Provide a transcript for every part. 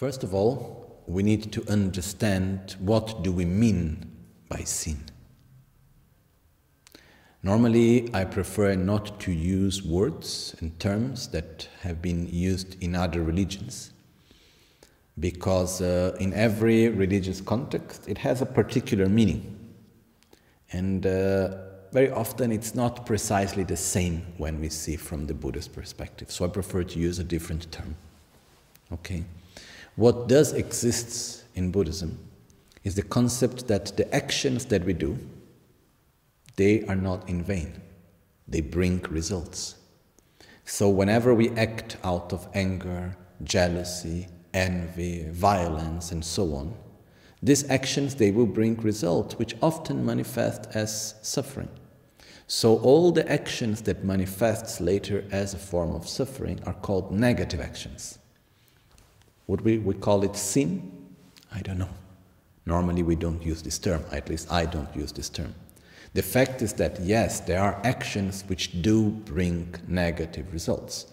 First of all, we need to understand what do we mean by sin. Normally, I prefer not to use words and terms that have been used in other religions because uh, in every religious context it has a particular meaning. And uh, very often it's not precisely the same when we see from the Buddhist perspective. So I prefer to use a different term. Okay? What does exist in Buddhism is the concept that the actions that we do, they are not in vain. They bring results. So whenever we act out of anger, jealousy, envy, violence, and so on, these actions they will bring results which often manifest as suffering. So all the actions that manifests later as a form of suffering are called negative actions. Would we, we call it sin? I don't know. Normally we don't use this term, at least I don't use this term. The fact is that yes, there are actions which do bring negative results.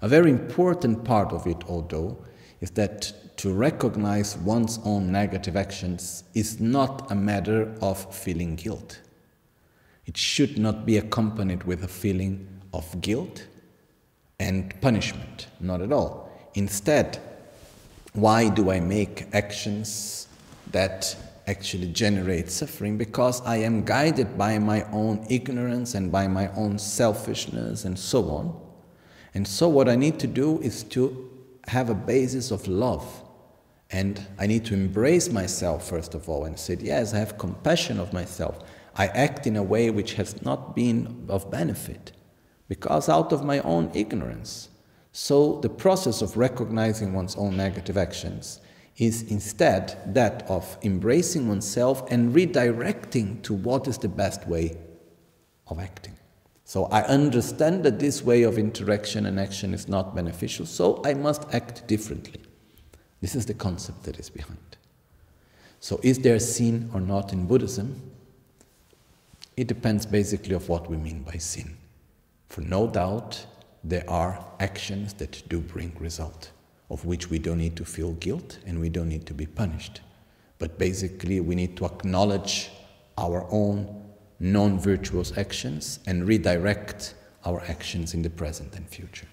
A very important part of it, although, is that to recognize one's own negative actions is not a matter of feeling guilt. It should not be accompanied with a feeling of guilt and punishment, not at all. Instead, why do I make actions that actually generate suffering? Because I am guided by my own ignorance and by my own selfishness and so on. And so, what I need to do is to have a basis of love. And I need to embrace myself, first of all, and say, yes, I have compassion of myself. I act in a way which has not been of benefit because out of my own ignorance. So the process of recognizing one's own negative actions is instead that of embracing oneself and redirecting to what is the best way of acting. So I understand that this way of interaction and action is not beneficial, so I must act differently. This is the concept that is behind. So is there sin or not in Buddhism? It depends basically of what we mean by sin. For no doubt there are actions that do bring result, of which we don't need to feel guilt and we don't need to be punished. But basically we need to acknowledge our own non virtuous actions and redirect our actions in the present and future.